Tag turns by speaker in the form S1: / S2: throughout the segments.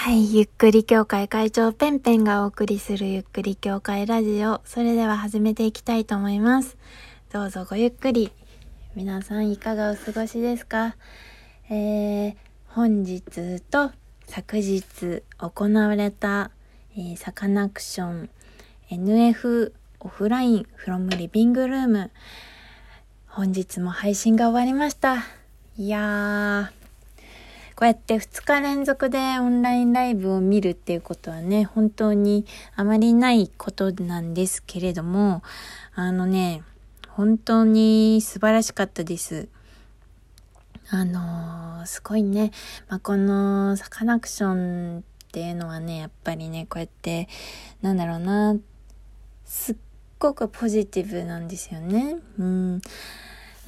S1: はい、ゆっくり協会会長ペンペンがお送りするゆっくり協会ラジオ。それでは始めていきたいと思います。どうぞごゆっくり。皆さんいかがお過ごしですか？えー、本日と昨日行われた、えー、サカナクション NF オフラインフロムリビングルーム。本日も配信が終わりました。いやー、こうやって2日連続でオンラインライブを見るっていうことはね、本当にあまりないことなんですけれども、あのね、本当に素晴らしかったです。あのー、すごいね、まあ、このサカナクションっていうのはね、やっぱりね、こうやって、なんだろうな、すっごくポジティブなんですよね。うん。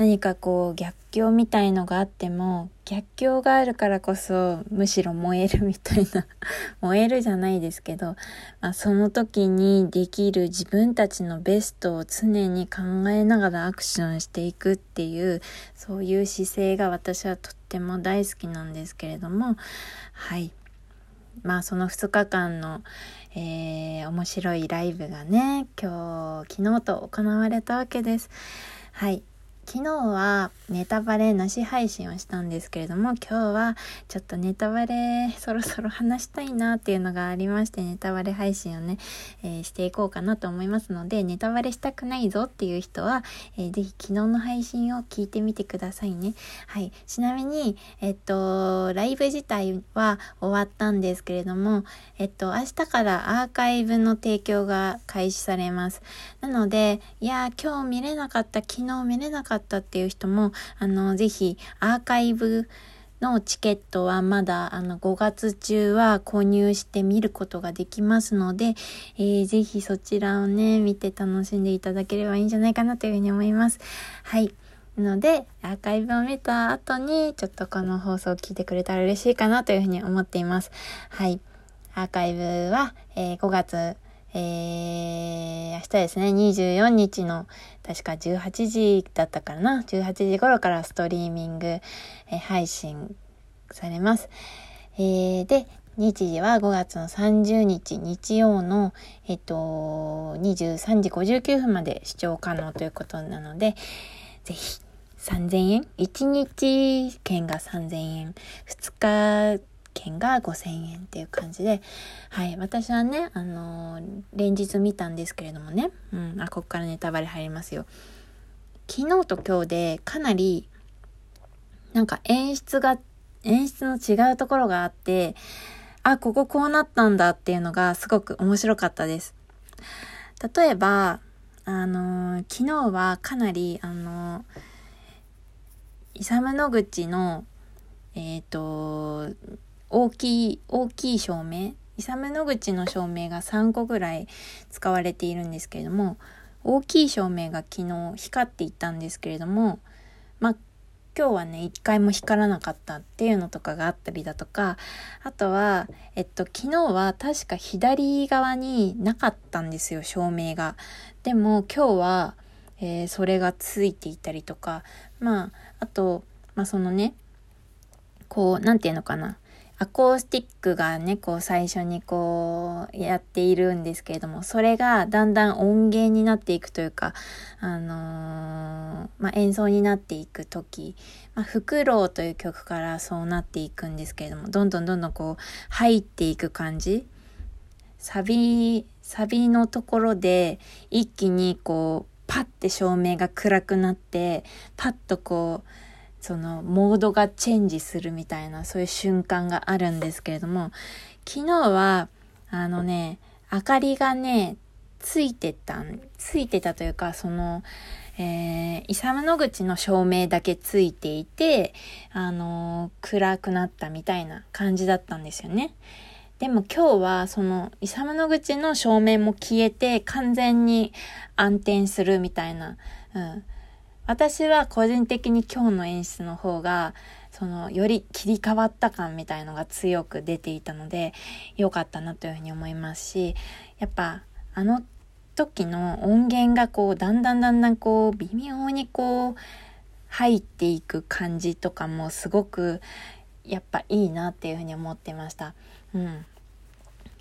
S1: 何かこう逆境みたいのがあっても逆境があるからこそむしろ燃えるみたいな 燃えるじゃないですけど、まあ、その時にできる自分たちのベストを常に考えながらアクションしていくっていうそういう姿勢が私はとっても大好きなんですけれどもはいまあその2日間の、えー、面白いライブがね今日昨日と行われたわけです。はい昨日はネタバレなし配信をしたんですけれども、今日はちょっとネタバレそろそろ話したいなっていうのがありまして、ネタバレ配信をね、えー、していこうかなと思いますので、ネタバレしたくないぞっていう人は、えー、ぜひ昨日の配信を聞いてみてくださいね。はい。ちなみに、えっと、ライブ自体は終わったんですけれども、えっと、明日からアーカイブの提供が開始されます。なので、いや今日見れなかった、昨日見れなかったったっていう人も、あの、ぜひアーカイブのチケットはまだあの5月中は購入して見ることができますので、えー、ぜひそちらをね、見て楽しんでいただければいいんじゃないかなというふうに思います。はい。なので、アーカイブを見た後に、ちょっとこの放送を聞いてくれたら嬉しいかなというふうに思っています。はい。アーカイブは、えー、5月えー、明日ですね、24日の、確か18時だったかな、18時頃からストリーミング、えー、配信されます。えー、で、日時は5月の30日日曜の、えっと、23時59分まで視聴可能ということなので、ぜひ3000円 ?1 日券が3000円。2日券が5000円っていう感じで、はい、私はね、あのー、連日見たんですけれどもね、うん、あ、ここからネタバレ入りますよ。昨日と今日でかなり、なんか演出が、演出の違うところがあって、あ、こここうなったんだっていうのがすごく面白かったです。例えば、あのー、昨日はかなり、あのー、イサム・ノグチの、えっ、ー、と、大きい、大きい照明、イサム・ノグチの照明が3個ぐらい使われているんですけれども、大きい照明が昨日光っていったんですけれども、まあ、今日はね、一回も光らなかったっていうのとかがあったりだとか、あとは、えっと、昨日は確か左側になかったんですよ、照明が。でも今日は、えー、それがついていたりとか、まあ、あと、まあそのね、こう、なんていうのかな。アコースティックがね、こう最初にこうやっているんですけれども、それがだんだん音源になっていくというか、あのー、まあ、演奏になっていく時、まあ、フクロウという曲からそうなっていくんですけれども、どんどんどんどんこう入っていく感じ。サビ、サビのところで一気にこうパッて照明が暗くなって、パッとこう、そのモードがチェンジするみたいなそういう瞬間があるんですけれども昨日はあのね明かりがねついてたついてたというかそのえー、イサムの口の照明だけついていて、あのー、暗くなったみたいな感じだったんですよね。でも今日はそのイサムの口の照明も消えて完全に暗転するみたいな、うん、私は個人的に今日の演出の方が、その、より切り替わった感みたいのが強く出ていたので、良かったなというふうに思いますし、やっぱ、あの時の音源がこう、だんだんだんだんこう、微妙にこう、入っていく感じとかもすごくやっぱいいなっていうふうに思ってました。うん。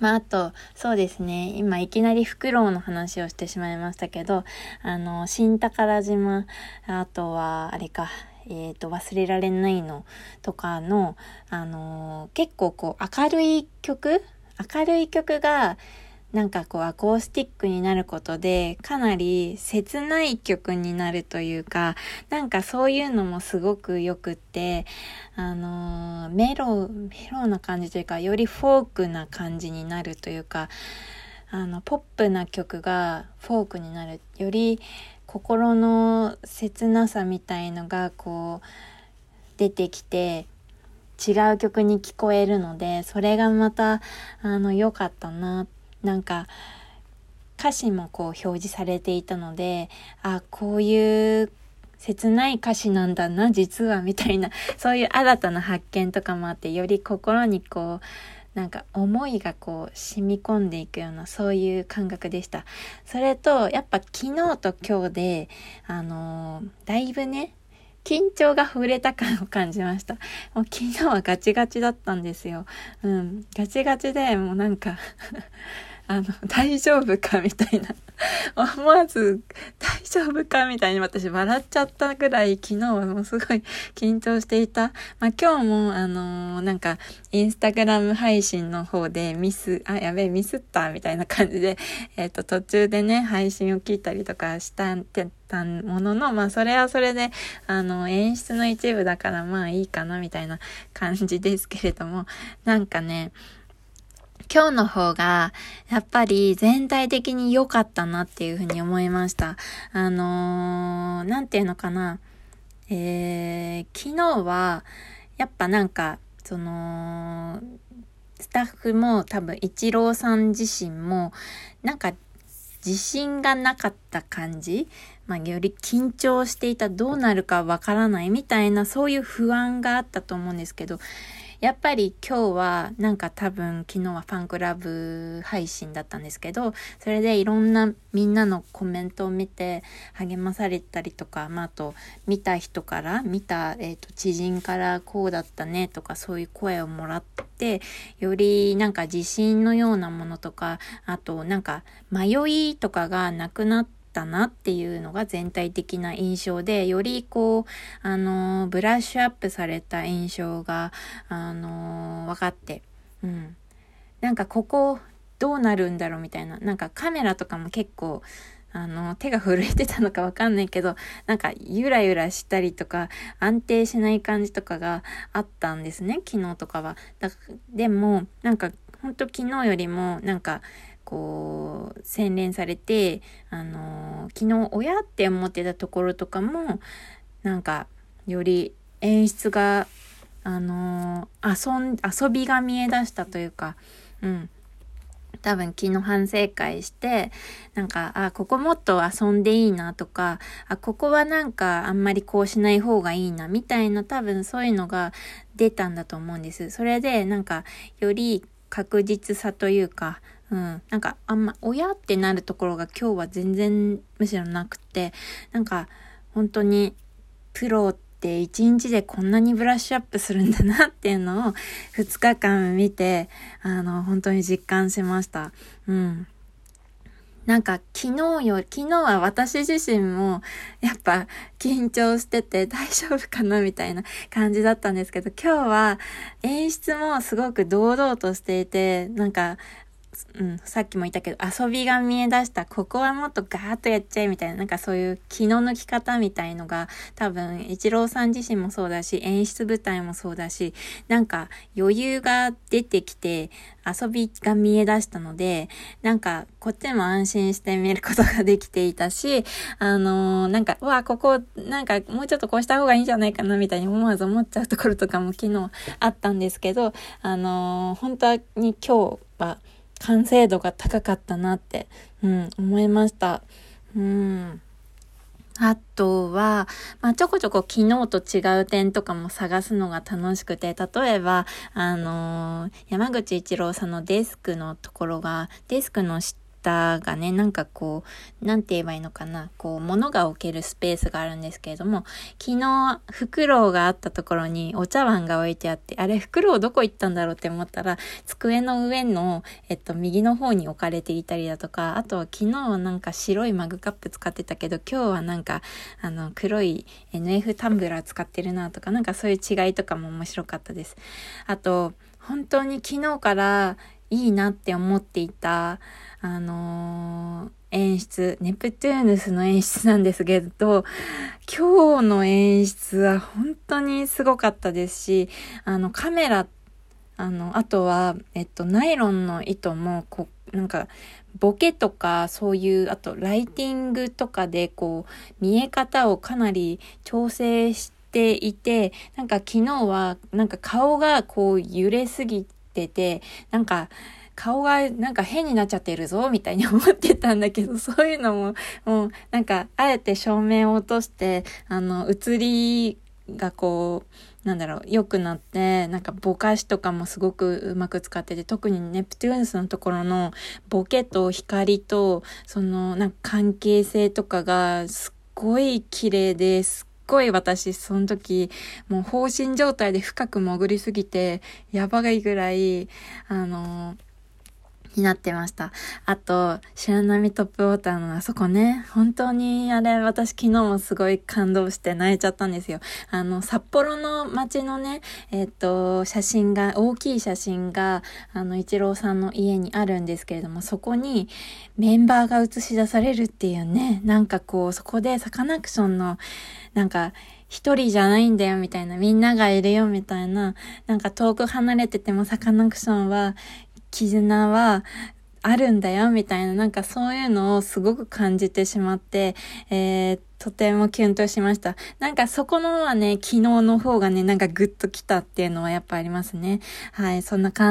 S1: まあ、あと、そうですね。今、いきなりフクロウの話をしてしまいましたけど、あの、新宝島、あとは、あれか、えっ、ー、と、忘れられないのとかの、あの結構こう、明るい曲？明るい曲が、なんかこうアコースティックになることでかなり切ない曲になるというかなんかそういうのもすごくよくってあの、メロメロな感じというかよりフォークな感じになるというかあのポップな曲がフォークになる。より心の切なさみたいのがこう出てきて違う曲に聞こえるのでそれがまたあの良かったなってなんか歌詞もこう表示されていたのであこういう切ない歌詞なんだな実はみたいなそういう新たな発見とかもあってより心にこうなんか思いがこう染み込んでいくようなそういう感覚でした。それとやっぱ昨日と今日であのー、だいぶね緊張が触れた感を感じました。もう昨日はガチガチだったんですよ。うん。ガチガチでもうなんか あの、大丈夫かみたいな。思わず、大丈夫かみたいに私笑っちゃったぐらい昨日はもうすごい緊張していた。まあ今日もあのー、なんか、インスタグラム配信の方でミス、あ、やべえ、ミスったみたいな感じで、えっ、ー、と、途中でね、配信を聞いたりとかしたってたものの、まあそれはそれで、あの、演出の一部だからまあいいかなみたいな感じですけれども、なんかね、今日の方が、やっぱり全体的に良かったなっていうふうに思いました。あのー、なんていうのかな。えー、昨日は、やっぱなんか、その、スタッフも多分、イチローさん自身も、なんか、自信がなかった感じまあ、より緊張していた、どうなるかわからないみたいな、そういう不安があったと思うんですけど、やっぱり今日はなんか多分昨日はファンクラブ配信だったんですけど、それでいろんなみんなのコメントを見て励まされたりとか、まあ、あと見た人から、見た、えーと、知人からこうだったねとかそういう声をもらって、よりなんか自信のようなものとか、あとなんか迷いとかがなくなって、ったなっていうのが全体的な印象で、よりこう、あの、ブラッシュアップされた印象が、あの、分かって、うん。なんかここどうなるんだろうみたいな、なんかカメラとかも結構、あの、手が震えてたのかわかんないけど、なんかゆらゆらしたりとか、安定しない感じとかがあったんですね、昨日とかは。だでも、なんか、ほんと昨日よりも、なんか、こう洗練されてあの昨日親って思ってたところとかもなんかより演出があの遊ん遊びが見え出したというかうん多分昨日反省会して、なんか、あ、ここもっと遊んでいいなとか、あ、ここはなんかあんまりこうしない方がいいなみたいな多分そういうのが出たんだと思うんです。それでなんかより確実さというか、うん。なんか、あんま、親ってなるところが今日は全然むしろなくて、なんか、本当に、プロって一日でこんなにブラッシュアップするんだなっていうのを2日間見て、あの、本当に実感しました。うん。なんか昨日よ、昨日は私自身もやっぱ緊張してて大丈夫かなみたいな感じだったんですけど、今日は演出もすごく堂々としていて、なんかうん、さっきも言ったけど、遊びが見え出した、ここはもっとガーッとやっちゃえみたいな、なんかそういう気の抜き方みたいのが、多分、一郎さん自身もそうだし、演出舞台もそうだし、なんか余裕が出てきて、遊びが見え出したので、なんか、こっちも安心して見ることができていたし、あのー、なんか、うわ、ここ、なんか、もうちょっとこうした方がいいんじゃないかな、みたいに思わず思っちゃうところとかも昨日あったんですけど、あのー、本当に今日は、完成度が高かったなって、うん、思いました。うん。あとは、まあ、ちょこちょこ昨日と違う点とかも探すのが楽しくて、例えば、あのー、山口一郎さんのデスクのところが、デスクのタがね、なんかこう、なんて言えばいいのかな、こう、物が置けるスペースがあるんですけれども、昨日、フクロウがあったところにお茶碗が置いてあって、あれ、フクロウどこ行ったんだろうって思ったら、机の上の、えっと、右の方に置かれていたりだとか、あとは昨日なんか白いマグカップ使ってたけど、今日はなんか、あの、黒い NF タンブラー使ってるなとか、なんかそういう違いとかも面白かったです。あと、本当に昨日からいいなって思っていた、あのー、演出、ネプトゥーヌスの演出なんですけど、今日の演出は本当にすごかったですし、あの、カメラ、あの、あとは、えっと、ナイロンの糸も、こう、なんか、ボケとか、そういう、あと、ライティングとかで、こう、見え方をかなり調整していて、なんか昨日は、なんか顔がこう揺れすぎてて、なんか、顔がなんか変になっちゃってるぞ、みたいに思ってたんだけど、そういうのも、もうなんか、あえて照明を落として、あの、映りがこう、なんだろう、良くなって、なんかぼかしとかもすごくうまく使ってて、特にネプテューンスのところのボケと光と、その、なんか関係性とかがすっごい綺麗ですごい私、その時、もう放心状態で深く潜りすぎて、やばいぐらい、あのになってました。あと、白波トップウォーターのあそこね、本当にあれ、私昨日もすごい感動して泣いちゃったんですよ。あの、札幌の街のね、えっ、と、写真が、大きい写真が、あの、一郎さんの家にあるんですけれども、そこにメンバーが映し出されるっていうね、なんかこう、そこでサカナクションの、なんか、一人じゃないんだよみたいな、みんながいるよみたいな、なんか遠く離れててもサカナクションは絆はあるんだよ、みたいな、なんかそういうのをすごく感じてしまって、えー、とてもキュンとしました。なんかそこのはね、昨日の方がね、なんかグッと来たっていうのはやっぱありますね。はい、そんな感じ